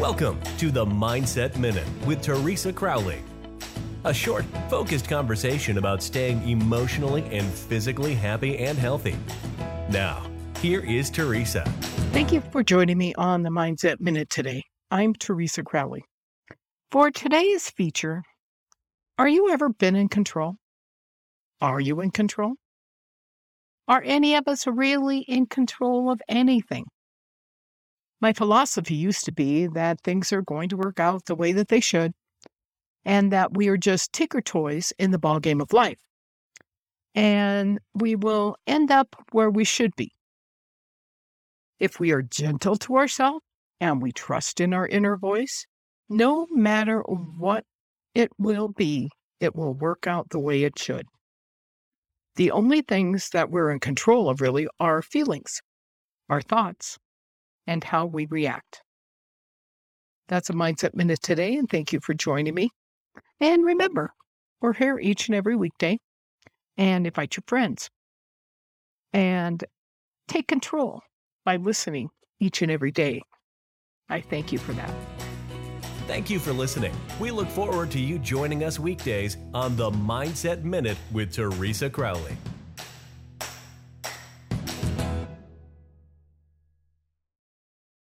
Welcome to the Mindset Minute with Teresa Crowley. A short, focused conversation about staying emotionally and physically happy and healthy. Now, here is Teresa. Thank you for joining me on the Mindset Minute today. I'm Teresa Crowley. For today's feature, are you ever been in control? Are you in control? Are any of us really in control of anything? My philosophy used to be that things are going to work out the way that they should, and that we are just ticker toys in the ballgame of life. And we will end up where we should be. If we are gentle to ourselves and we trust in our inner voice, no matter what it will be, it will work out the way it should. The only things that we're in control of really are feelings, our thoughts, and how we react. That's a Mindset Minute today, and thank you for joining me. And remember, we're here each and every weekday, and invite your friends. And take control by listening each and every day. I thank you for that. Thank you for listening. We look forward to you joining us weekdays on the Mindset Minute with Teresa Crowley.